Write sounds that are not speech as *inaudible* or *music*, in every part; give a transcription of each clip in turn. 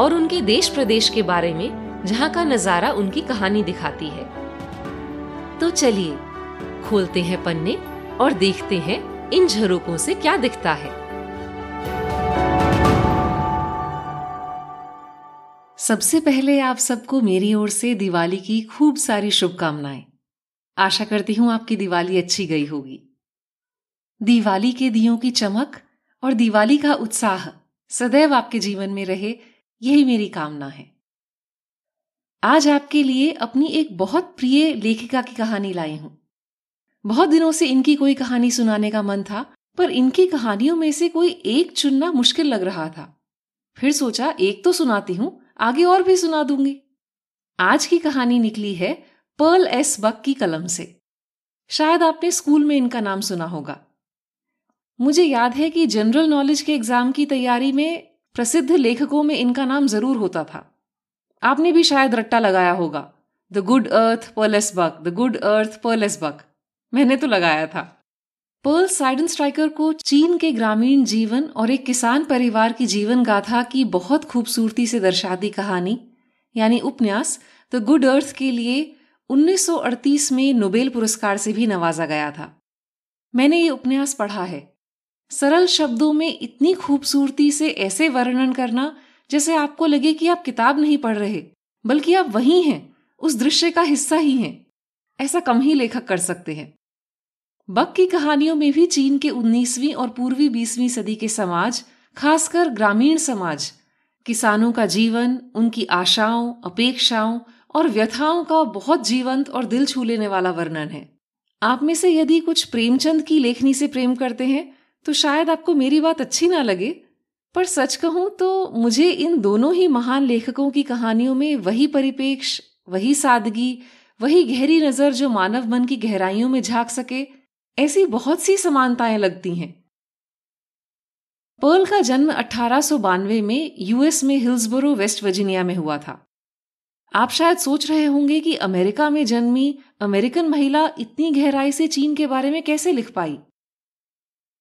और उनके देश प्रदेश के बारे में जहाँ का नज़ारा उनकी कहानी दिखाती है। तो चलिए, खोलते हैं पन्ने और देखते हैं इन झरोकों से क्या दिखता है। सबसे पहले आप सबको मेरी ओर से दिवाली की खूब सारी शुभकामनाएँ। आशा करती हूँ आपकी दिवाली अच्छी गई होगी। दिवाली के दियों की चमक और दिवाली का उत्साह सदैव आपके जीवन में रहे यही मेरी कामना है। आज आपके लिए अपनी एक बहुत प्रिय लेखिका की कहानी लाई हूँ। बहुत दिनों से इनकी कोई कहानी सुनाने का मन था, पर इनकी कहानियों में से कोई एक चुनना मुश्किल लग रहा था। फिर सोचा एक तो सुनाती हूँ, आगे और भी सुना दूँगी। आज की कहानी निकली है पर्ल एस बक की कलम से। शायद आपने स्कूल में इनका नाम सुना होगा। मुझे याद है कि जनरल नॉलेज के एग्ज़ाम की तैयारी में प्रसिद्ध लेखकों में इनका नाम ज़रूर होता था। आपने भी शायद रट्टा लगाया होगा। The Good Earth Pearl S Buck the Good Earth Pearl S Buck मैंने तो लगाया था। पर्ल साइडन स्ट्राइकर को चीन के ग्रामीण जीवन और एक किसान परिवार की जीवन गाथा की बहुत खूबसूरती से दर्शाती कहानी, यानी उपन्यास द गुड अर्थ के लिए 1938 में नोबेल पुरस्कार से भी नवाजा गया था। मैंने ये उपन्यास पढ़ा है। सरल शब्दों में इतनी खूबसूरती से ऐसे वर्णन करना जैसे आपको लगे कि आप किताब नहीं पढ़ रहे, बल्कि आप वही हैं, उस दृश्य का हिस्सा ही हैं। ऐसा कम ही लेखक कर सकते हैं। बक की कहानियों में भी चीन के 19वीं और पूर्वी 20वीं सदी के समाज, खासकर ग्रामीण समाज, किसानों का जीवन, उनकी आशाओं, अपेक्षाओं और व्यथाओं का बहुत जीवंत और दिल छू लेने वाला वर्णन है। आप में से यदि कुछ प्रेमचंद की लेखनी से प्रेम करते हैं तो शायद आपको मेरी बात अच्छी ना लगे। पर सच कहूँ तो मुझे इन दोनों ही महान लेखकों की कहानियों में वही परिपेक्ष, वही सादगी, वही गहरी नज़र जो मानव मन की गहराइयों में झाँक सके, ऐसी बहुत सी समानताएँ लगती हैं। पर्ल का जन्म अठारह में यूएस में हिल्सबोरो, वेस्ट वर्जीनिया में हुआ था। आप शायद सोच रहे होंगे कि अमेरिका में जन्मी अमेरिकन महिला इतनी गहराई से चीन के बारे में कैसे लिख पाई?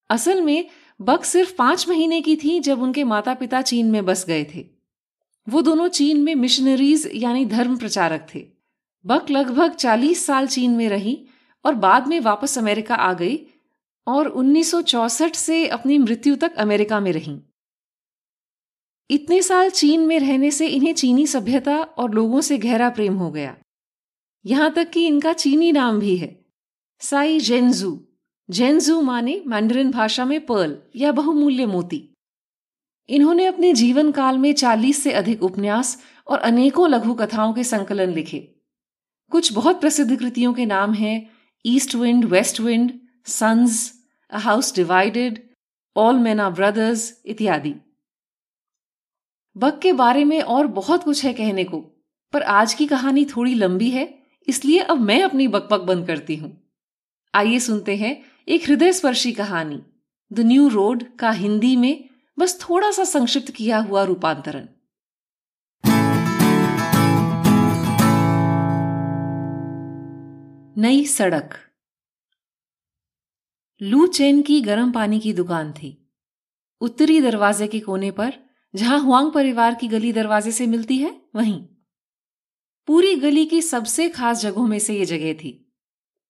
असल में, बक सिर्फ़ पाँच महीने की थी जब उनके माता पिता चीन में बस गए थे। वो दोनों चीन में मिशनरीज यानी धर्म प्रचारक थे। बक लगभग चालीस साल चीन में रही और बाद में वापस अमेरिका आ गई और 1964 से अपनी मृत्यु तक अमेरिका में रही। इतने साल चीन में रहने से इन्हें चीनी सभ्यता और लोगों से गहरा प्रेम हो गया। यहाँ तक कि इनका चीनी नाम भी है। साई जेनजू। जेनजू माने मैंडरिन भाषा में पर्ल या बहुमूल्य मोती। इन्होंने अपने जीवन काल में चालीस से अधिक उपन्यास और अनेकों लघु कथाओं के संकलन लिखे। कुछ बहुत प्रसिद्ध कृतियों के नाम हैं, East Wind, West Wind, Sons, A House Divided, All Men Are Brothers इत्यादि। बक के बारे में और बहुत कुछ है कहने को, पर आज की कहानी थोड़ी लंबी है, इसलिए अब मैं अपनी बकबक बंद करती हूँ। आइए सुनते हैं एक हृदय स्पर्शी कहानी। द न्यू रोड का हिंदी में बस थोड़ा सा संक्षिप्त किया हुआ रूपांतरण। नई सड़क। लू चेन की गर्म पानी की दुकान थी। उत्तरी दरवाजे के कोने पर, जहाँ हुआंग परिवार की गली दरवाजे से मिलती है, वहीं। पूरी गली की सबसे खास जगहों में से यह जगह थी।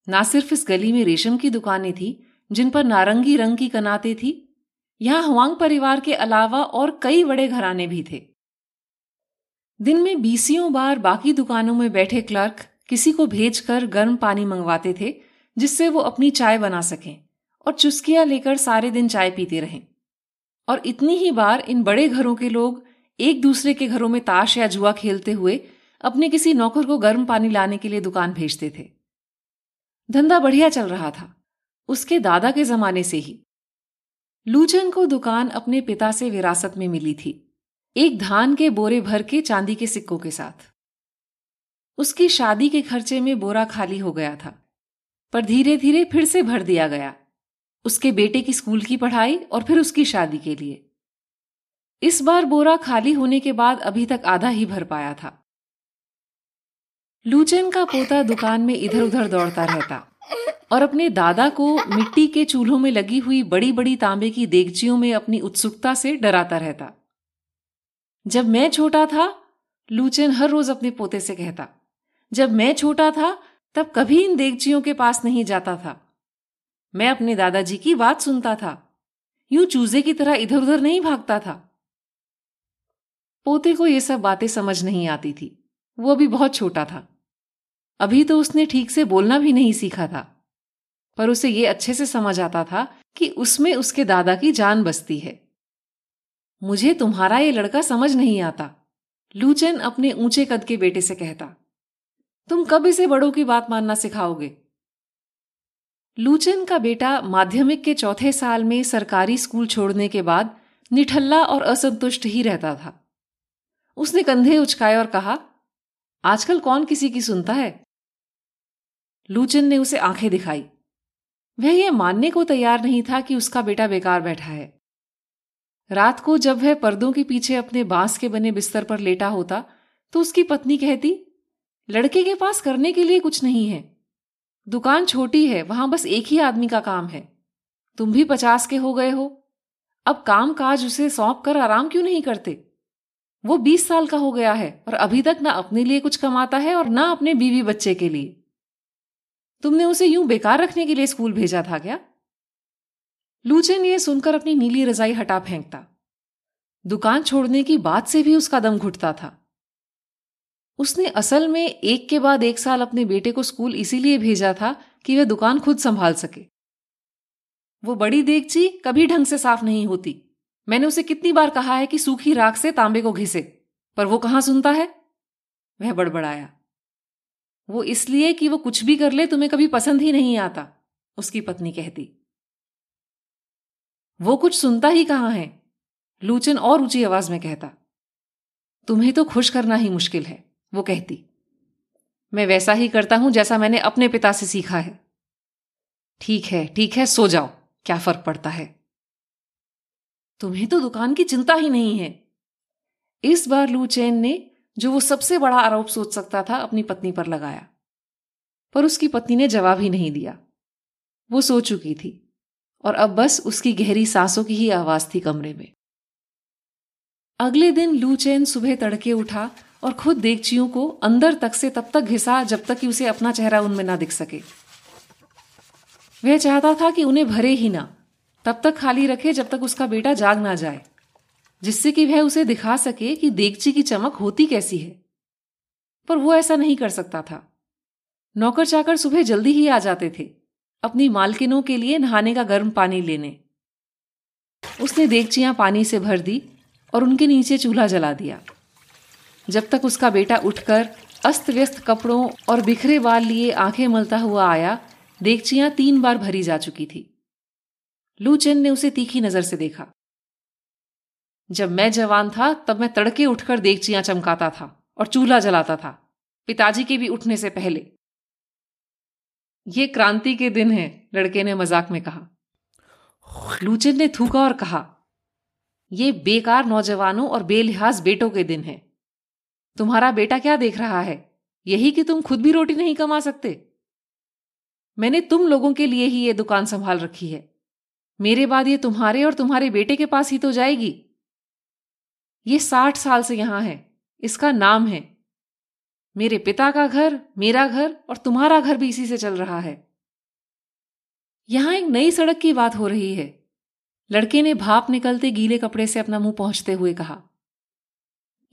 ना सिर्फ़ इस गली में रेशम की दुकानें थी, जिन पर नारंगी रंग की कनाते थी, यहाँ हवांग परिवार के अलावा और कई बड़े घराने भी थे। दिन में बीसियों बार बाकी दुकानों में बैठे क्लर्क किसी को भेजकर गर्म पानी मंगवाते थे, जिससे वो अपनी चाय बना सकें और चुस्कियाँ लेकर सारे दिन चाय पीते रहें। और इतनी ही बार इन बड़े घरों के लोग एक दूसरे के घरों में ताश या जुआ खेलते हुए अपने किसी नौकर को गर्म पानी लाने के लिए दुकान भेजते थे। धंधा बढ़िया चल रहा था, उसके दादा के जमाने से ही। लूचन को दुकान अपने पिता से विरासत में मिली थी, एक धान के बोरे भर के चांदी के सिक्कों के साथ। उसकी शादी के खर्चे में बोरा खाली हो गया था, पर धीरे धीरे फिर से भर दिया गया, उसके बेटे की स्कूल की पढ़ाई और फिर उसकी शादी के लिए। इस बार बोरा खाली होने के बाद अभी तक आधा ही भर पाया था। लूचन का पोता दुकान में इधर उधर दौड़ता रहता और अपने दादा को मिट्टी के चूल्हों में लगी हुई बड़ी बड़ी तांबे की देगचियों में अपनी उत्सुकता से डराता रहता। जब मैं छोटा था, लूचन हर रोज अपने पोते से कहता। जब मैं छोटा था, तब कभी इन देगचियों के पास नहीं जाता था। मैं अपने दादाजी की बात सुनता था। यूँ चूजे की तरह इधर उधर नहीं भागता था। पोते को ये सब बातें समझ नहीं आती थी। वो अभी बहुत छोटा था। अभी तो उसने ठीक से बोलना भी नहीं सीखा था, पर उसे ये अच्छे से समझ आता था कि उसमें उसके दादा की जान बसती है। मुझे तुम्हारा ये लड़का समझ नहीं आता, लूचन अपने ऊँचे कद के बेटे से कहता। तुम कब इसे बड़ों की बात मानना सिखाओगे? लूचन का बेटा माध्यमिक के चौथे साल में सरकारी स्कूल छोड़ने के बाद निठल्ला और असंतुष्ट ही रहता था। उसने कंधे उचकाए और कहा आजकल कौन किसी की सुनता है? लूचन ने उसे आँखें दिखाई। वह यह मानने को तैयार नहीं था कि उसका बेटा बेकार बैठा है। रात को जब वह पर्दों के पीछे अपने बाँस के बने बिस्तर पर लेटा होता तो उसकी पत्नी कहती, लड़के के पास करने के लिए कुछ नहीं है। दुकान छोटी है, वहाँ बस एक ही आदमी का काम है। तुम भी पचास के हो गए हो। अब काम काज उसे सौंप कर आराम क्यों नहीं करते? वो बीस साल का हो गया है और अभी तक ना अपने लिए कुछ कमाता है और ना अपने बीवी बच्चे के लिए। तुमने उसे यूँ बेकार रखने के लिए स्कूल भेजा था क्या? लूचन ये सुनकर अपनी नीली रजाई हटा फेंकता। दुकान छोड़ने की बात से भी उसका दम घुटता था। उसने असल में एक के बाद एक साल अपने बेटे को स्कूल इसीलिए भेजा था कि वह दुकान खुद संभाल सके। वो बड़ी देगची कभी ढंग से साफ़ नहीं होती। मैंने उसे कितनी बार कहा है कि सूखी राख से तांबे को घिसे, पर वो कहाँ सुनता है? वह बड़बड़ाया। वो इसलिए कि वो कुछ भी कर ले, तुम्हें कभी पसंद ही नहीं आता, उसकी पत्नी कहती। वो कुछ सुनता ही कहाँ है? लूचन और ऊँची आवाज़ में कहता। तुम्हें तो खुश करना ही मुश्किल है, वो कहती। मैं वैसा ही करता हूँ जैसा मैंने अपने पिता से सीखा है। ठीक है ठीक है, सो जाओ, क्या फ़र्क पड़ता है? तुम्हें तो दुकान की चिंता ही नहीं है। इस बार लू चैन ने जो वो सबसे बड़ा आरोप सोच सकता था, अपनी पत्नी पर लगाया। पर उसकी पत्नी ने जवाब ही नहीं दिया। वो सो चुकी थी और अब बस उसकी गहरी सांसों की ही आवाज़ थी कमरे में। अगले दिन लू चैन सुबह तड़के उठा और खुद देखचियों को अंदर तक से तब तक घिसा जब तक कि उसे अपना चेहरा उनमें ना दिख सके। वह चाहता था कि उन्हें भरे ही ना। तब तक खाली रखे जब तक उसका बेटा जाग ना जाए। जिससे कि वह उसे दिखा सके कि देगची की चमक होती कैसी है। पर वो ऐसा नहीं कर सकता था। नौकर चाकर सुबह जल्दी ही आ जाते थे, अपनी मालकिनों के लिए नहाने का गर्म पानी लेने। उसने देगचियाँ पानी से भर दी और उनके नीचे चूल्हा जला दिया। जब तक उसका बेटा उठकर अस्त व्यस्त कपड़ों और बिखरे बाल लिए आँखें मलता हुआ आया, देगचियाँ तीन बार भरी जा चुकी थी। लूचेन ने उसे तीखी नज़र से देखा। जब मैं जवान था, तब मैं तड़के उठकर देगचियाँ चमकाता था और चूल्हा जलाता था, पिताजी के भी उठने से पहले। ये क्रांति के दिन है, लड़के ने मज़ाक में कहा। लूचन ने थूका और कहा, ये बेकार नौजवानों और बेलिहाज बेटों के दिन है। तुम्हारा बेटा क्या देख रहा है? यही कि तुम खुद भी रोटी नहीं कमा सकते? मैंने तुम लोगों के लिए ही ये दुकान संभाल रखी है। मेरे बाद ये तुम्हारे और तुम्हारे बेटे के पास ही तो जाएगी। ये साठ साल से यहाँ है। इसका नाम है। मेरे पिता का घर, मेरा घर और तुम्हारा घर भी इसी से चल रहा है। यहाँ एक नई सड़क की बात हो रही है। लड़के ने भाप निकलते गीले कपड़े से अपना मुँह पहुँचते हुए कहा।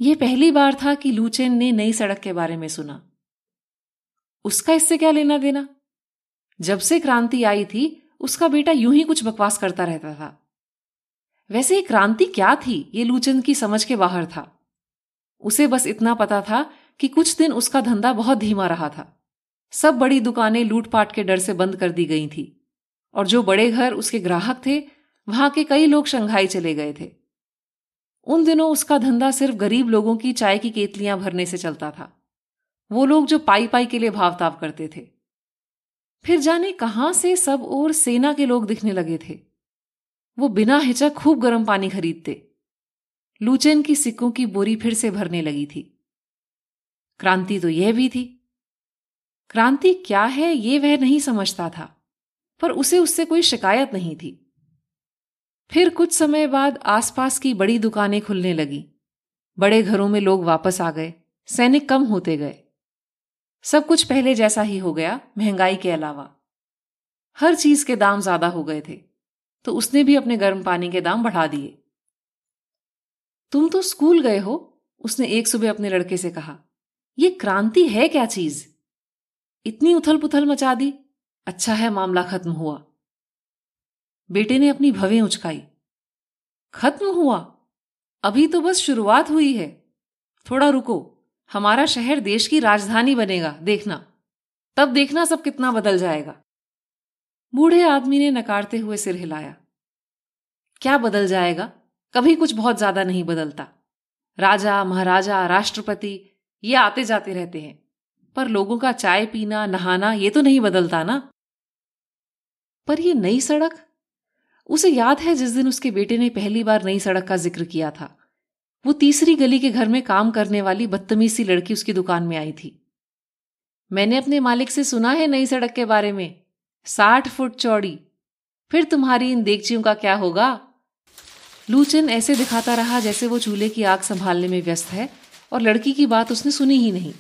यह पहली बार था कि लूचेन ने नई सड़क के बारे में सुना। उसका इससे क्या लेना देना? जब से क्रांति आई थी उसका बेटा यूँ ही कुछ बकवास करता रहता था। वैसे ये क्रांति क्या थी? ये लूचंद की समझ के बाहर था। उसे बस इतना पता था कि कुछ दिन उसका धंधा बहुत धीमा रहा था। सब बड़ी दुकानें लूटपाट के डर से बंद कर दी गई थी और जो बड़े घर उसके ग्राहक थे, वहाँ के कई लोग शंघाई चले गए थे। उन दिनों उसका धंधा सिर्फ़ गरीब लोगों की चाय की केतलियाँ भरने से चलता था। वो लोग जो पाई पाई के लिए भावताव करते थे। फिर जाने कहाँ से सब और सेना के लोग दिखने लगे थे। वो बिना हिचक खूब गर्म पानी खरीदते। लूचेन की सिक्कों की बोरी फिर से भरने लगी थी। क्रांति तो यह भी थी। क्रांति क्या है ये वह नहीं समझता था, पर उसे उससे कोई शिकायत नहीं थी। फिर कुछ समय बाद आसपास की बड़ी दुकानें खुलने लगी। बड़े घरों में लोग वापस आ गए। सैनिक कम होते गए। सब कुछ पहले जैसा ही हो गया, महँगाई के अलावा। हर चीज़ के दाम ज़्यादा हो गए थे तो उसने भी अपने गर्म पानी के दाम बढ़ा दिए। तुम तो स्कूल गए हो, उसने एक सुबह अपने लड़के से कहा। यह क्रांति है क्या चीज़? इतनी उथल पुथल मचा दी अच्छा है मामला खत्म हुआ। बेटे ने अपनी भवें उचकाई। खत्म हुआ? अभी तो बस शुरुआत हुई है। थोड़ा रुको। हमारा शहर देश की राजधानी बनेगा, देखना। तब देखना सब कितना बदल जाएगा। बूढ़े आदमी ने नकारते हुए सिर हिलाया। क्या बदल जाएगा? कभी कुछ बहुत ज़्यादा नहीं बदलता। राजा, महाराजा, राष्ट्रपति, ये आते जाते रहते हैं। पर लोगों का चाय पीना, नहाना, ये तो नहीं बदलता ना। पर ये नई सड़क? उसे याद है जिस दिन उसके बेटे ने पहली बार नई सड़क का ज़िक्र किया था? वो तीसरी गली के घर में काम करने वाली बदतमीज सी लड़की उसकी दुकान में आई थी। मैंने अपने मालिक से सुना है नई सड़क के बारे में। साठ फुट चौड़ी। फिर तुम्हारी इन देगचियों का क्या होगा? लूचन ऐसे दिखाता रहा जैसे वो चूल्हे की आग संभालने में व्यस्त है और लड़की की बात उसने सुनी ही नहीं।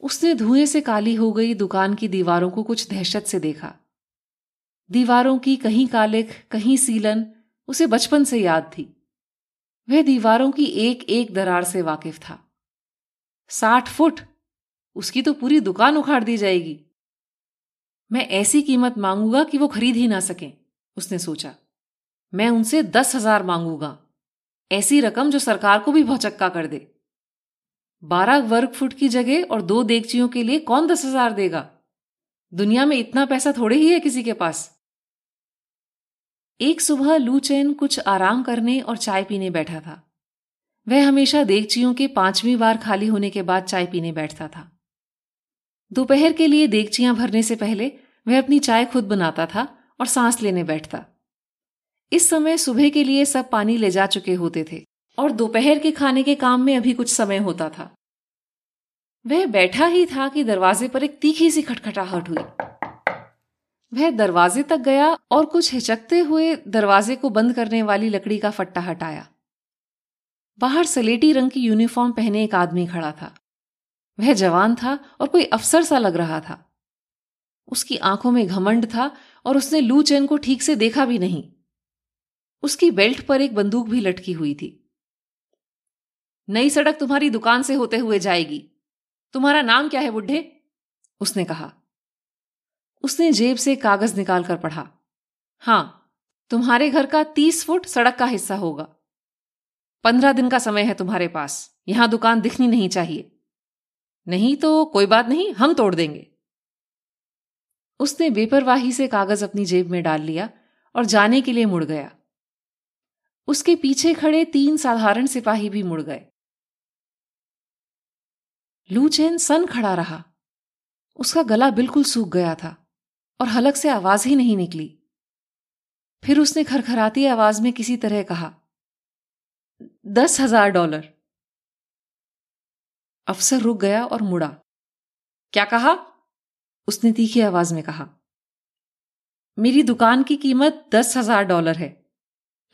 उसने धुएँ से काली हो गई दुकान की दीवारों को कुछ दहशत से देखा। दीवारों की कहीं कालिक कहीं सीलन, उसे बचपन से याद थी। वह दीवारों की एक एक दरार से वाकिफ था। साठ फुट! उसकी तो पूरी दुकान उखाड़ दी जाएगी। मैं ऐसी कीमत मांगूँगा कि वो खरीद ही ना सके, उसने सोचा। मैं उनसे दस हज़ार मांगूँगा। ऐसी रकम जो सरकार को भी भौचक्का कर दे। बारह वर्ग फुट की जगह और दो देगचियों के लिए कौन दस हज़ार देगा? दुनिया में इतना पैसा थोड़े ही है किसी के पास। एक सुबह लू चैन कुछ आराम करने और चाय पीने बैठा था। वह हमेशा देगचियों के पांचवी बार खाली होने के बाद चाय पीने बैठता था। दोपहर के लिए देगचियाँ भरने से पहले वह अपनी चाय खुद बनाता था और सांस लेने बैठता। इस समय सुबह के लिए सब पानी ले जा चुके होते थे और दोपहर के खाने के काम में अभी कुछ समय होता था। वह बैठा ही था कि दरवाजे पर एक तीखी सी खटखटाहट हुई। वह दरवाजे तक गया और कुछ हिचकते हुए दरवाजे को बंद करने वाली लकड़ी का फट्टा हटाया। बाहर सलेटी रंग की यूनिफॉर्म पहने एक आदमी खड़ा था। वह जवान था और कोई अफसर सा लग रहा था। उसकी आँखों में घमंड था और उसने लू चैन को ठीक से देखा भी नहीं। उसकी बेल्ट पर एक बंदूक भी लटकी हुई थी। नई सड़क तुम्हारी दुकान से होते हुए जाएगी। तुम्हारा नाम क्या है बुढ़े? उसने कहा। उसने जेब से कागज़ निकालकर पढ़ा। हाँ, तुम्हारे घर का तीस फुट सड़क का हिस्सा होगा। पंद्रह दिन का समय है तुम्हारे पास, यहाँ दुकान दिखनी नहीं चाहिए। नहीं तो कोई बात नहीं, हम तोड़ देंगे। उसने बेपरवाही से कागज़ अपनी जेब में डाल लिया और जाने के लिए मुड़ गया। उसके पीछे खड़े तीन साधारण सिपाही भी मुड़ गए। लूचैन सन खड़ा रहा। उसका गला बिल्कुल सूख गया था। और हलक से आवाज़ ही नहीं निकली। फिर उसने खरखराती आवाज़ में किसी तरह कहा, दस हज़ार डॉलर. अफसर रुक गया और मुड़ा। क्या कहा? उसने तीखी आवाज़ में कहा, मेरी दुकान की कीमत दस हज़ार डॉलर है।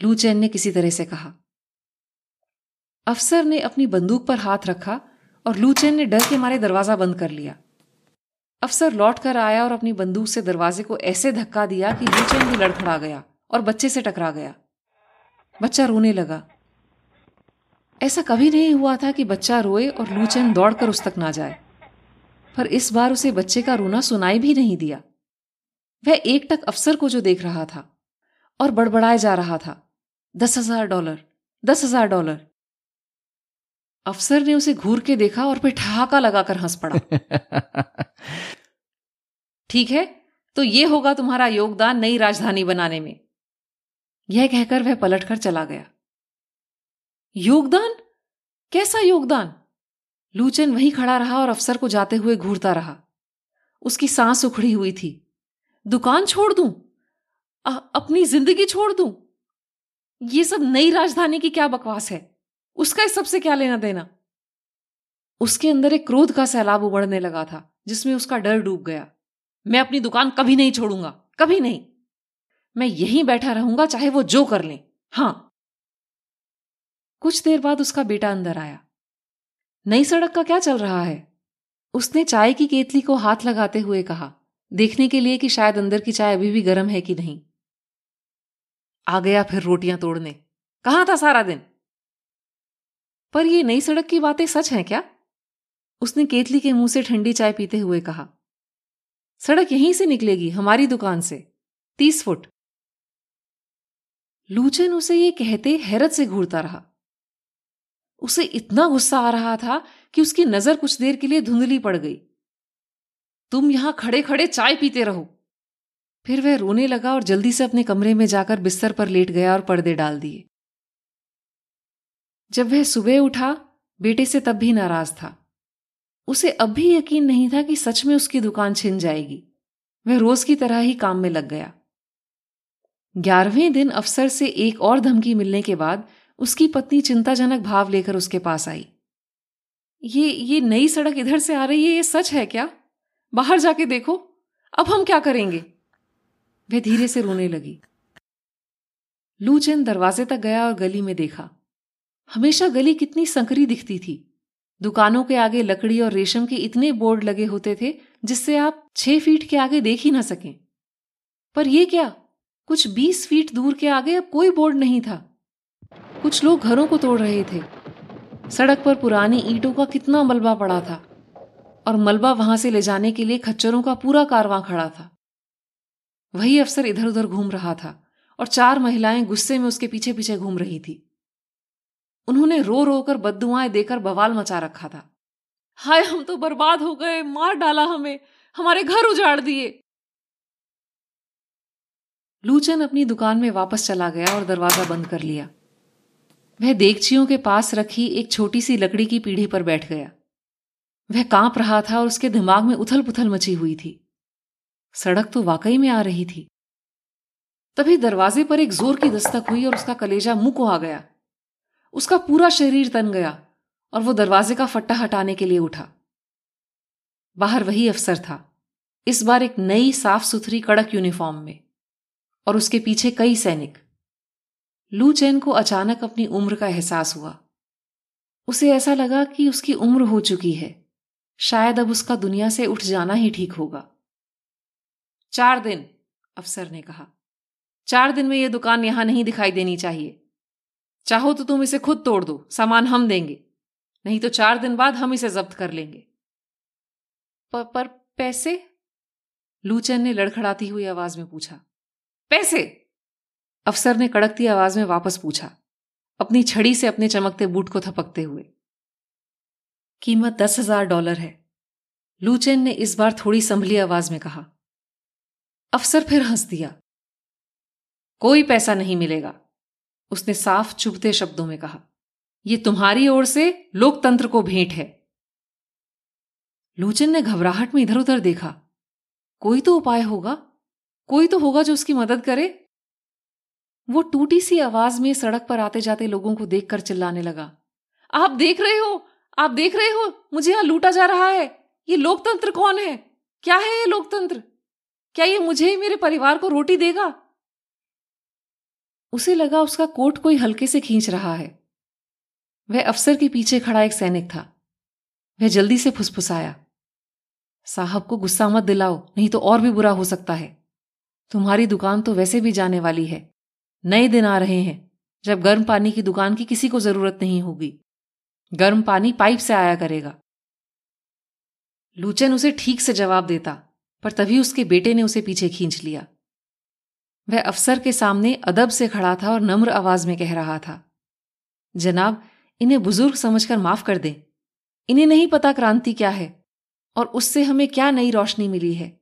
लूचैन ने किसी तरह से कहा। अफसर ने अपनी बंदूक पर हाथ रखा और लूचैन ने डर के मारे दरवाज़ा बंद कर लिया। अफसर लौट कर आया और अपनी बंदूक से दरवाजे को ऐसे धक्का दिया कि लूचन भी लड़खड़ा गया और बच्चे से टकरा गया। बच्चा रोने लगा। ऐसा कभी नहीं हुआ था कि बच्चा रोए और लूचन दौड़कर उस तक ना जाए। पर इस बार उसे बच्चे का रोना सुनाई भी नहीं दिया। वह एक टक अफसर को जो देख रहा था और बड़बड़ाए जा रहा था। दस हज़ार डॉलर, दस हज़ार डॉलर। अफसर ने उसे घूर के देखा और फिर ठहाका लगाकर हंस पड़ा। *laughs* ठीक है तो ये होगा तुम्हारा योगदान नई राजधानी बनाने में। यह कहकर वह पलटकर चला गया। योगदान? कैसा योगदान? लूचन वहीं खड़ा रहा और अफसर को जाते हुए घूरता रहा। उसकी सांस उखड़ी हुई थी। दुकान छोड़ दूँ? अपनी ज़िंदगी छोड़ दूँ? ये सब नई राजधानी की क्या बकवास है? उसका इस सबसे क्या लेना देना? उसके अंदर एक क्रोध का सैलाब उबड़ने लगा था, जिसमें उसका डर डूब गया। मैं अपनी दुकान कभी नहीं छोड़ूँगा, कभी नहीं। मैं यहीं बैठा रहूँगा, चाहे वो जो कर ले। हाँ। कुछ देर बाद उसका बेटा अंदर आया। नई सड़क का क्या चल रहा है? उसने चाय की केतली को हाथ लगाते हुए कहा, देखने के लिए कि शायद अंदर की चाय अभी भी गर्म है कि नहीं। आ गया फिर रोटियाँ तोड़ने। कहाँ था सारा दिन? पर ये नई सड़क की बातें सच हैं क्या? उसने केतली के मुँह से ठंडी चाय पीते हुए कहा। सड़क यहीं से निकलेगी, हमारी दुकान से। तीस फुट। लूचन उसे ये कहते हैरत से घूरता रहा। उसे इतना गुस्सा आ रहा था कि उसकी नज़र कुछ देर के लिए धुंधली पड़ गई। तुम यहाँ खड़े खड़े चाय पीते रहो। फिर वह रोने लगा और जल्दी से अपने कमरे में जाकर बिस्तर पर लेट गया और पर्दे डाल दिए। जब वह सुबह उठा, बेटे से तब भी नाराज़ था। उसे अब भी यकीन नहीं था कि सच में उसकी दुकान छिन जाएगी। वह रोज की तरह ही काम में लग गया। ग्यारहवें दिन अफसर से एक और धमकी मिलने के बाद उसकी पत्नी चिंताजनक भाव लेकर उसके पास आई। ये ये नई सड़क इधर से आ रही है, ये सच है क्या? बाहर जाके देखो। अब हम क्या करेंगे? वह धीरे से रोने लगी। लूचंद दरवाजे तक गया और गली में देखा। हमेशा गली कितनी संकरी दिखती थी। दुकानों के आगे लकड़ी और रेशम के इतने बोर्ड लगे होते थे, जिससे आप छह फीट के आगे देख ही ना सकें। पर यह क्या? कुछ बीस फीट दूर के आगे अब कोई बोर्ड नहीं था। कुछ लोग घरों को तोड़ रहे थे। सड़क पर पुरानी ईंटों का कितना मलबा पड़ा था। और मलबा वहाँ से ले जाने के लिए खच्चरों का पूरा कारवां खड़ा था। वही अफसर इधर उधर घूम रहा था और चार महिलाएँ गुस्से में उसके पीछे पीछे घूम रही थी। उन्होंने रो रो कर बदुआएँ देकर बवाल मचा रखा था। हाय, हम तो बर्बाद हो गए, मार डाला हमें, हमारे घर उजाड़ दिए। लूचन अपनी दुकान में वापस चला गया और दरवाज़ा बंद कर लिया। वह देगचियों के पास रखी एक छोटी सी लकड़ी की पीढ़ी पर बैठ गया। वह काँप रहा था और उसके दिमाग में उथल पुथल मची हुई थी। सड़क तो वाकई में आ रही थी। तभी दरवाजे पर एक ज़ोर की दस्तक हुई और उसका कलेजा मुँह को आ गया। उसका पूरा शरीर तन गया और वो दरवाजे का फट्टा हटाने के लिए उठा। बाहर वही अफसर था, इस बार एक नई साफ़ सुथरी कड़क यूनिफॉर्म में और उसके पीछे कई सैनिक। लू चैन को अचानक अपनी उम्र का एहसास हुआ। उसे ऐसा लगा कि उसकी उम्र हो चुकी है, शायद अब उसका दुनिया से उठ जाना ही ठीक होगा। चार दिन, अफसर ने कहा। चार दिन में यह दुकान यहाँ नहीं दिखाई देनी चाहिए। चाहो तो तुम इसे खुद तोड़ दो सामान हम देंगे नहीं तो चार दिन बाद हम इसे जब्त कर लेंगे। पर, पर पैसे? लूचन ने लड़खड़ाती हुई आवाज़ में पूछा पैसे? अफसर ने कड़कती आवाज़ में वापस पूछा अपनी छड़ी से अपने चमकते बूट को थपकते हुए कीमत दस हज़ार डॉलर है। लूचेन ने इस बार थोड़ी संभली आवाज़ में कहा। अफसर फिर हंस दिया कोई पैसा नहीं मिलेगा। उसने साफ़ चुभते शब्दों में कहा यह तुम्हारी ओर से लोकतंत्र को भेंट है। लोचन ने घबराहट में इधर उधर देखा, कोई तो उपाय होगा? कोई तो होगा जो उसकी मदद करे? वो टूटी सी आवाज़ में सड़क पर आते जाते लोगों को देखकर चिल्लाने लगा, आप देख रहे हो? आप देख रहे हो? मुझे यहाँ लूटा जा रहा है। ये लोकतंत्र कौन है? क्या है ये लोकतंत्र? क्या ये मुझे ही मेरे परिवार को रोटी देगा? उसे लगा उसका कोट कोई हल्के से खींच रहा है। वह अफसर के पीछे खड़ा एक सैनिक था। वह जल्दी से फुसफुसाया, साहब को गुस्सा मत दिलाओ, नहीं तो और भी बुरा हो सकता है। तुम्हारी दुकान तो वैसे भी जाने वाली है। नए दिन आ रहे हैं, जब गर्म पानी की दुकान की किसी को ज़रूरत नहीं होगी। गर्म पानी पाइप से आया करेगा। लूचन उसे ठीक से जवाब देता, पर तभी उसके बेटे ने उसे पीछे खींच लिया। वह अफसर के सामने अदब से खड़ा था और नम्र आवाज़ में कह रहा था, जनाब, इन्हें बुज़ुर्ग समझकर माफ़ कर दें। इन्हें नहीं पता क्रांति क्या है और उससे हमें क्या नई रोशनी मिली है।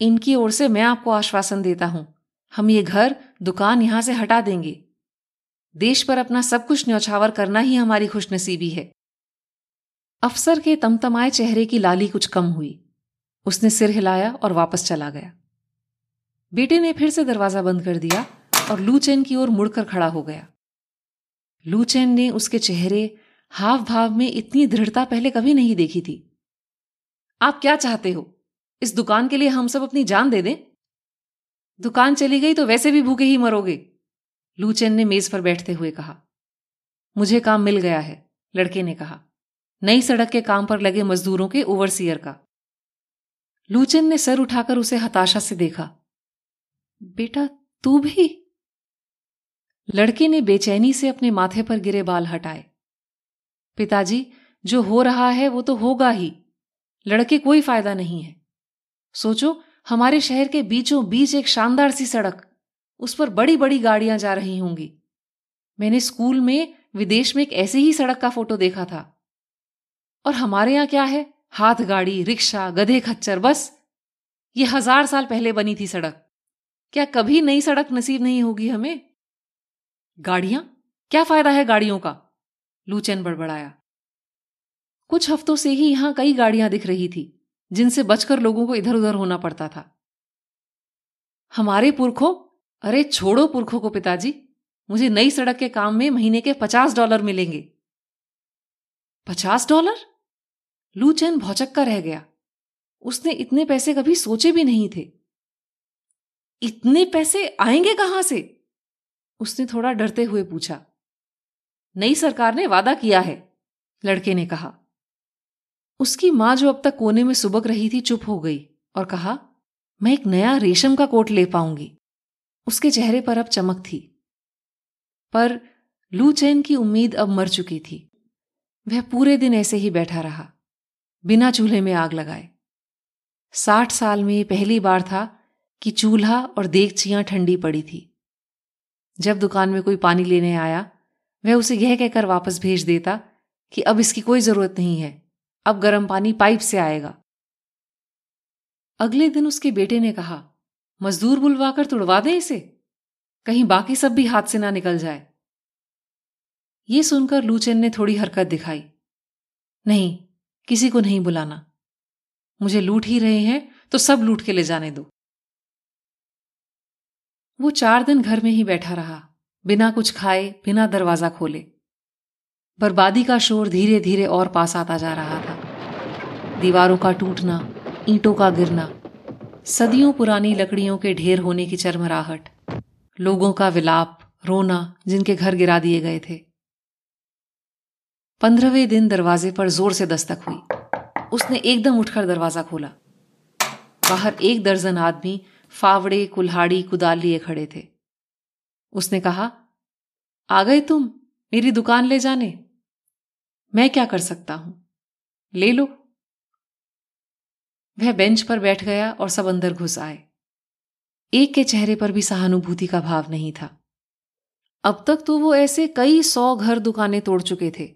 इनकी ओर से मैं आपको आश्वासन देता हूँ, हम ये घर, दुकान यहाँ से हटा देंगे। देश पर अपना सब कुछ न्यौछावर करना ही हमारी खुशनसीबी है। अफसर के तमतमाए चेहरे की लाली कुछ कम हुई। उसने सिर हिलाया और वापस चला गया। बेटे ने फिर से दरवाज़ा बंद कर दिया और लूचैन की ओर मुड़कर खड़ा हो गया। लूचैन ने उसके चेहरे हाव भाव में इतनी दृढ़ता पहले कभी नहीं देखी थी। आप क्या चाहते हो? इस दुकान के लिए हम सब अपनी जान दे दें? दुकान चली गई तो वैसे भी भूखे ही मरोगे, लूचैन ने मेज पर बैठते हुए कहा। मुझे काम मिल गया है, लड़के ने कहा। नई सड़क के काम पर लगे मजदूरों के ओवरसीयर का। लूचेन ने सर उठाकर उसे हताशा से देखा। बेटा, तू भी? लड़के ने बेचैनी से अपने माथे पर गिरे बाल हटाए। पिताजी, जो हो रहा है वो तो होगा ही। लड़के कोई फ़ायदा नहीं है। सोचो, हमारे शहर के बीचों बीच एक शानदार सी सड़क। उस पर बड़ी बड़ी गाड़ियाँ जा रही होंगी। मैंने स्कूल में, विदेश में एक ऐसी ही सड़क का फ़ोटो देखा था। और हमारे यहाँ क्या है? हाथ गाड़ी, रिक्शा, गधे खच्चर, बस। ये हज़ार साल पहले बनी थी सड़क। क्या कभी नई सड़क नसीब नहीं होगी हमें? गाड़ियाँ? क्या फ़ायदा है गाड़ियों का? लूचैन बड़बड़ाया। कुछ हफ्तों से ही यहाँ कई गाड़ियाँ दिख रही थी, जिनसे बचकर लोगों को इधर उधर होना पड़ता था। हमारे पुरखों? अरे छोड़ो पुरखों को पिताजी। मुझे नई सड़क के काम में महीने के पचास डॉलर मिलेंगे। पचास डॉलर? लू चैन भौचक्का रह गया। उसने इतने पैसे कभी सोचे भी नहीं थे। इतने पैसे आएँगे कहाँ से? उसने थोड़ा डरते हुए पूछा। नई सरकार ने वादा किया है, लड़के ने कहा। उसकी माँ जो अब तक कोने में सुबक रही थी, चुप हो गई और कहा, मैं एक नया रेशम का कोट ले पाऊँगी। उसके चेहरे पर अब चमक थी। पर लू चैन की उम्मीद अब मर चुकी थी। वह पूरे दिन ऐसे ही बैठा रहा, बिना चूल्हे में आग लगाए। साठ साल में पहली बार था कि चूल्हा और देगचियाँ ठंडी पड़ी थी। जब दुकान में कोई पानी लेने आया वह उसे यह कहकर वापस भेज देता कि अब इसकी कोई ज़रूरत नहीं है, अब गर्म पानी पाइप से आएगा। अगले दिन उसके बेटे ने कहा, मजदूर बुलवाकर तुड़वा दें इसे, कहीं बाकी सब भी हाथ से ना निकल जाए। ये सुनकर लूचेन ने थोड़ी हरकत दिखाई। नहीं, किसी को नहीं बुलाना। मुझे लूट ही रहे हैं तो सब लूट के ले जाने दो। वो चार दिन घर में ही बैठा रहा, बिना कुछ खाए, बिना दरवाज़ा खोले। बर्बादी का शोर धीरे धीरे और पास आता जा रहा था। दीवारों का टूटना, ईंटों का गिरना, सदियों पुरानी लकड़ियों के ढेर होने की चरमराहट, लोगों का विलाप, रोना, जिनके घर गिरा दिए गए थे। पंद्रहवें दिन दरवाजे पर ज़ोर से दस्तक हुई। उसने एकदम उठकर दरवाज़ा खोला। बाहर एक दर्जन आदमी फावड़े, कुल्हाड़ी, कुदाल लिए खड़े थे। उसने कहा, आ गए तुम मेरी दुकान ले जाने। मैं क्या कर सकता हूँ? ले लो। वह बेंच पर बैठ गया और सब अंदर घुस आए। एक के चेहरे पर भी सहानुभूति का भाव नहीं था। अब तक तो वो ऐसे कई सौ घर दुकानें तोड़ चुके थे।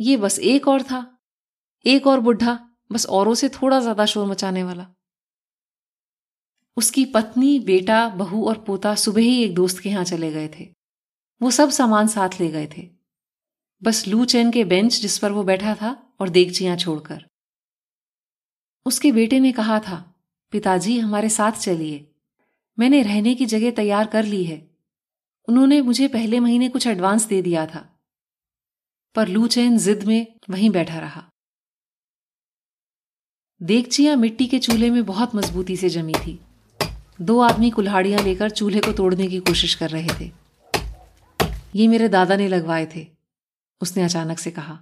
ये बस एक और था। एक और बुढ़ा, बस औरों से थोड़ा ज़्यादा शोर मचाने वाला। उसकी पत्नी, बेटा, बहू और पोता सुबह ही एक दोस्त के यहाँ चले गए थे। वो सब सामान साथ ले गए थे। बस लू चैन के बेंच जिस पर वो बैठा था और देगचियाँ छोड़कर। उसके बेटे ने कहा था, पिताजी, हमारे साथ चलिए। मैंने रहने की जगह तैयार कर ली है। उन्होंने मुझे पहले महीने कुछ एडवांस दे दिया था। पर लू चैन जिद में वहीं बैठा रहा। देगचियाँ मिट्टी के चूल्हे में बहुत मजबूती से जमी थी। दो आदमी कुल्हाड़ियाँ लेकर चूल्हे को तोड़ने की कोशिश कर रहे थे। ये मेरे दादा ने लगवाए थे, उसने अचानक से कहा।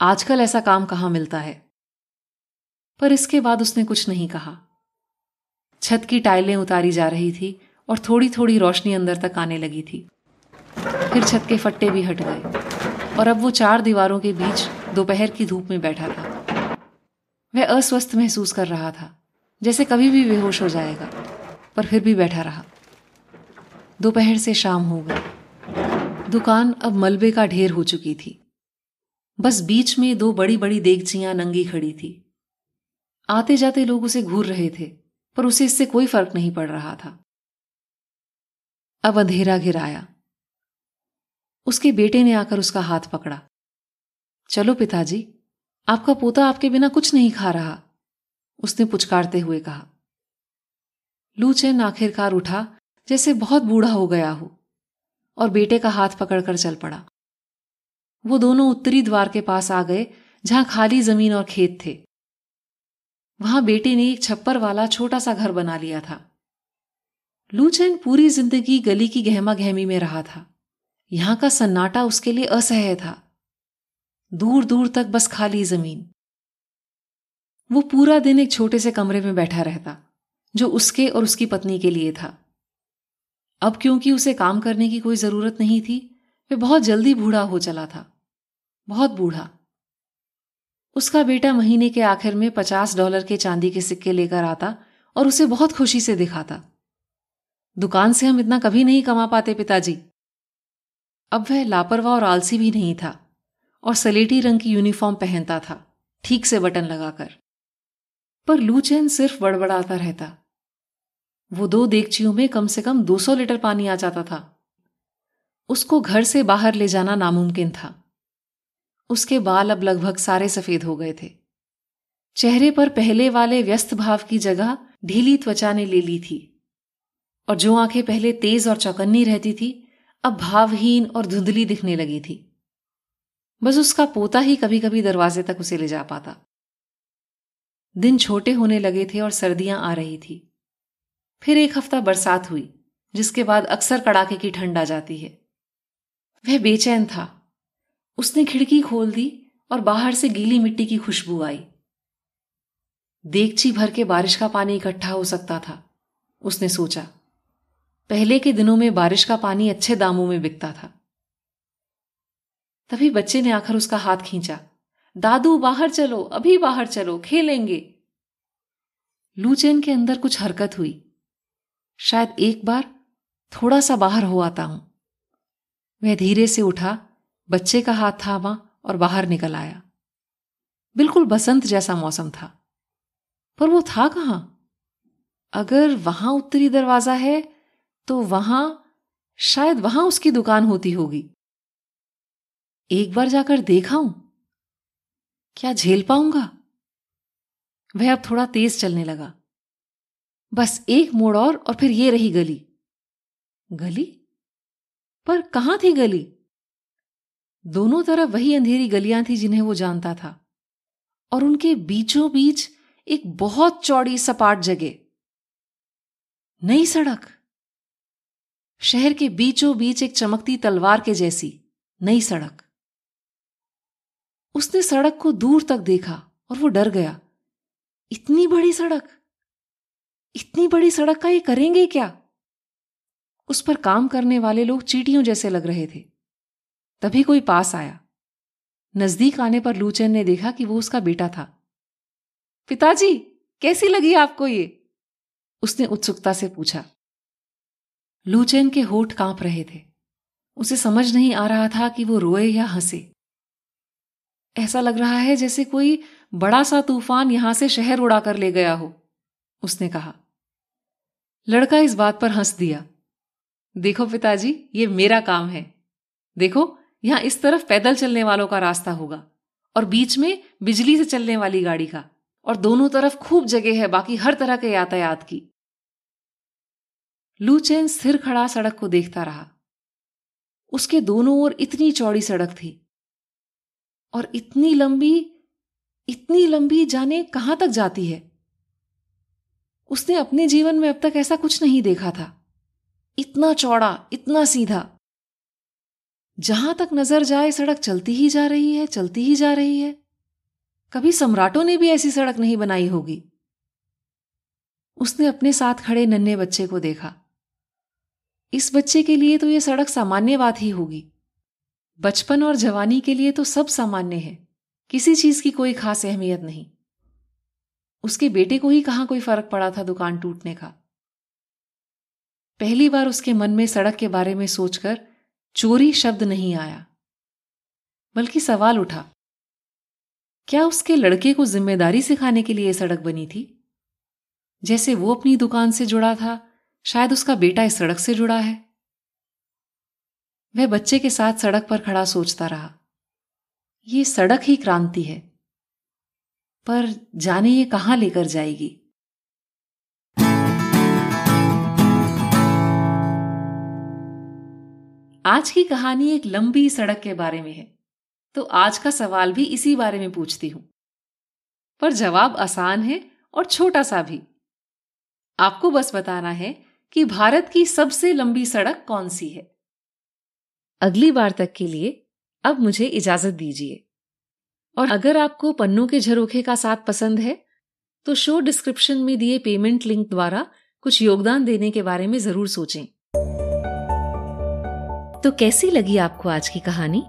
आजकल ऐसा काम कहाँ मिलता है? पर इसके बाद उसने कुछ नहीं कहा। छत की टाइलें उतारी जा रही थी और थोड़ी थोड़ी रोशनी अंदर तक आने लगी थी। फिर छत के फट्टे भी हट गए और अब वो चार दीवारों के बीच दोपहर की धूप में बैठा था। वह अस्वस्थ महसूस कर रहा था, जैसे कभी भी बेहोश हो जाएगा। पर फिर भी बैठा रहा। दोपहर से शाम हो गई। दुकान अब मलबे का ढेर हो चुकी थी। बस बीच में दो बड़ी बड़ी देगचियाँ नंगी खड़ी थी। आते जाते लोग उसे घूर रहे थे, पर उसे इससे कोई फ़र्क नहीं पड़ रहा था। अब अंधेरा घिर आया। उसके बेटे ने आकर उसका हाथ पकड़ा। चलो पिताजी, आपका पोता आपके बिना कुछ नहीं खा रहा, उसने पुचकारते हुए कहा। लूचेन आखिरकार उठा, जैसे बहुत बूढ़ा हो गया हो, और बेटे का हाथ पकड़कर चल पड़ा। वो दोनों उत्तरी द्वार के पास आ गए, जहाँ खाली ज़मीन और खेत थे। वहाँ बेटे ने एक छप्पर वाला छोटा सा घर बना लिया था। लूचेन पूरी ज़िंदगी गली की गहमा गहमी में रहा था। यहाँ का सन्नाटा उसके लिए असह्य था। दूर दूर तक बस खाली ज़मीन। वो पूरा दिन एक छोटे से कमरे में बैठा रहता। जो उसके और उसकी पत्नी के लिए था। अब क्योंकि उसे काम करने की कोई ज़रूरत नहीं थी वे बहुत जल्दी बूढ़ा हो चला था। बहुत बूढ़ा। उसका बेटा महीने के आखिर में पचास डॉलर के चांदी के सिक्के लेकर आता और उसे बहुत खुशी से दिखाता। दुकान से हम इतना कभी नहीं कमा पाते पिताजी। अब वह लापरवाह और आलसी भी नहीं था और सलेटी रंग की यूनिफॉर्म पहनता था, ठीक से बटन लगाकर। पर लूचैन सिर्फ़ बड़बड़ाता रहता। वो दो देगचियों में कम से कम 200 लीटर पानी आ जाता था। उसको घर से बाहर ले जाना नामुमकिन था। उसके बाल अब लगभग सारे सफ़ेद हो गए थे। चेहरे पर पहले वाले व्यस्त भाव की जगह ढीली त्वचा ने ले ली थी। और जो आँखें पहले तेज और चौकन्नी रहती थी, अब भावहीन और धुंधली दिखने लगी थी। बस उसका पोता ही कभी कभी दरवाजे तक उसे ले जा पाता। दिन छोटे होने लगे थे और सर्दियाँ आ रही थी। फिर एक हफ़्ता बरसात हुई, जिसके बाद अक्सर कड़ाके की ठंड आ जाती है। वह बेचैन था। उसने खिड़की खोल दी और बाहर से गीली मिट्टी की खुशबू आई। देगची भर के बारिश का पानी इकट्ठा हो सकता था, उसने सोचा। पहले के दिनों में बारिश का पानी अच्छे दामों में बिकता था। तभी बच्चे ने आकर उसका हाथ खींचा। दादू, बाहर चलो, अभी बाहर चलो, खेलेंगे। लूचेन के अंदर कुछ हरकत हुई। शायद एक बार थोड़ा सा बाहर हो आता हूँ। वह धीरे से उठा, बच्चे का हाथ थामा और बाहर निकल आया। बिल्कुल बसंत जैसा मौसम था। पर वो था कहाँ? अगर वहाँ उत्तरी दरवाज़ा है तो वहाँ, शायद वहाँ उसकी दुकान होती होगी। एक बार जाकर देखाऊं क्या झेल पाऊँगा? वह अब थोड़ा तेज चलने लगा। बस एक मोड़ और और फिर ये रही गली। गली? पर कहाँ थी गली? दोनों तरफ़ वही अंधेरी गलियाँ थी जिन्हें वो जानता था। और उनके बीचों बीच एक बहुत चौड़ी सपाट जगह। नई सड़क। शहर के बीचों बीच एक चमकती तलवार के जैसी नई सड़क। उसने सड़क को दूर तक देखा और वो डर गया। इतनी बड़ी सड़क! इतनी बड़ी सड़क का ये करेंगे क्या? उस पर काम करने वाले लोग चीटियों जैसे लग रहे थे। तभी कोई पास आया। नज़दीक आने पर लूचैन ने देखा कि वो उसका बेटा था। पिताजी, कैसी लगी आपको ये? उसने उत्सुकता से पूछा। लूचैन के होठ काँप रहे थे। उसे समझ नहीं आ रहा था कि वो रोए या हंसे। ऐसा लग रहा है जैसे कोई बड़ा सा तूफ़ान यहाँ से शहर उड़ाकर ले गया हो, उसने कहा। लड़का इस बात पर हंस दिया। देखो पिताजी, ये मेरा काम है। देखो, यहाँ इस तरफ़ पैदल चलने वालों का रास्ता होगा और बीच में बिजली से चलने वाली गाड़ी का। और दोनों तरफ़ खूब जगह है, बाकी हर तरह के यातायात की। लूचैन स्थिर खड़ा सड़क को देखता रहा। उसके दोनों ओर इतनी चौड़ी सड़क थी। और इतनी लंबी इतनी लंबी जाने कहाँ तक जाती है? उसने अपने जीवन में अब तक ऐसा कुछ नहीं देखा था। इतना चौड़ा, इतना सीधा। जहाँ तक नज़र जाए, सड़क चलती ही जा रही है, चलती ही जा रही है। कभी सम्राटों ने भी ऐसी सड़क नहीं बनाई होगी। उसने अपने साथ खड़े नन्हे बच्चे को देखा। इस बच्चे के लिए तो यह सड़क सामान्य बात ही होगी। बचपन और जवानी के लिए तो सब सामान्य है। किसी चीज़ की कोई खास अहमियत नहीं। उसके बेटे को ही कहाँ कोई फ़र्क पड़ा था दुकान टूटने का? पहली बार उसके मन में सड़क के बारे में सोचकर चोरी शब्द नहीं आया, बल्कि सवाल उठा, क्या उसके लड़के को ज़िम्मेदारी सिखाने के लिए सड़क बनी थी? जैसे वो अपनी दुकान से जुड़ा था, शायद उसका बेटा इस सड़क से जुड़ा है। वह बच्चे के साथ सड़क पर खड़ा सोचता रहा, ये सड़क ही क्रांति है। पर जाने ये कहाँ लेकर जाएगी? आज की कहानी एक लंबी सड़क के बारे में है तो आज का सवाल भी इसी बारे में पूछती हूँ। पर जवाब आसान है और छोटा सा भी। आपको बस बताना है कि भारत की सबसे लंबी सड़क कौन सी है। अगली बार तक के लिए अब मुझे इजाज़त दीजिए। और अगर आपको पन्नों के झरोखे का साथ पसंद है तो शो डिस्क्रिप्शन में दिए पेमेंट लिंक द्वारा कुछ योगदान देने के बारे में ज़रूर सोचें। तो कैसी लगी आपको आज की कहानी?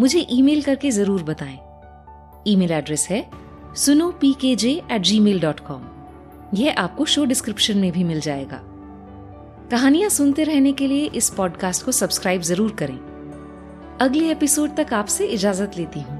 मुझे ईमेल करके ज़रूर बताएँ। ईमेल एड्रेस है सुनो P K J eight Gmail dot com यह आपको शो डिस्क्रिप्शन में भी मिल जाएगा। कहानियाँ सुनते रहने के लिए इस पॉडकास्ट को सब्सक्राइब ज़रूर करें। अगले एपिसोड तक आपसे इजाज़त लेती हूँ।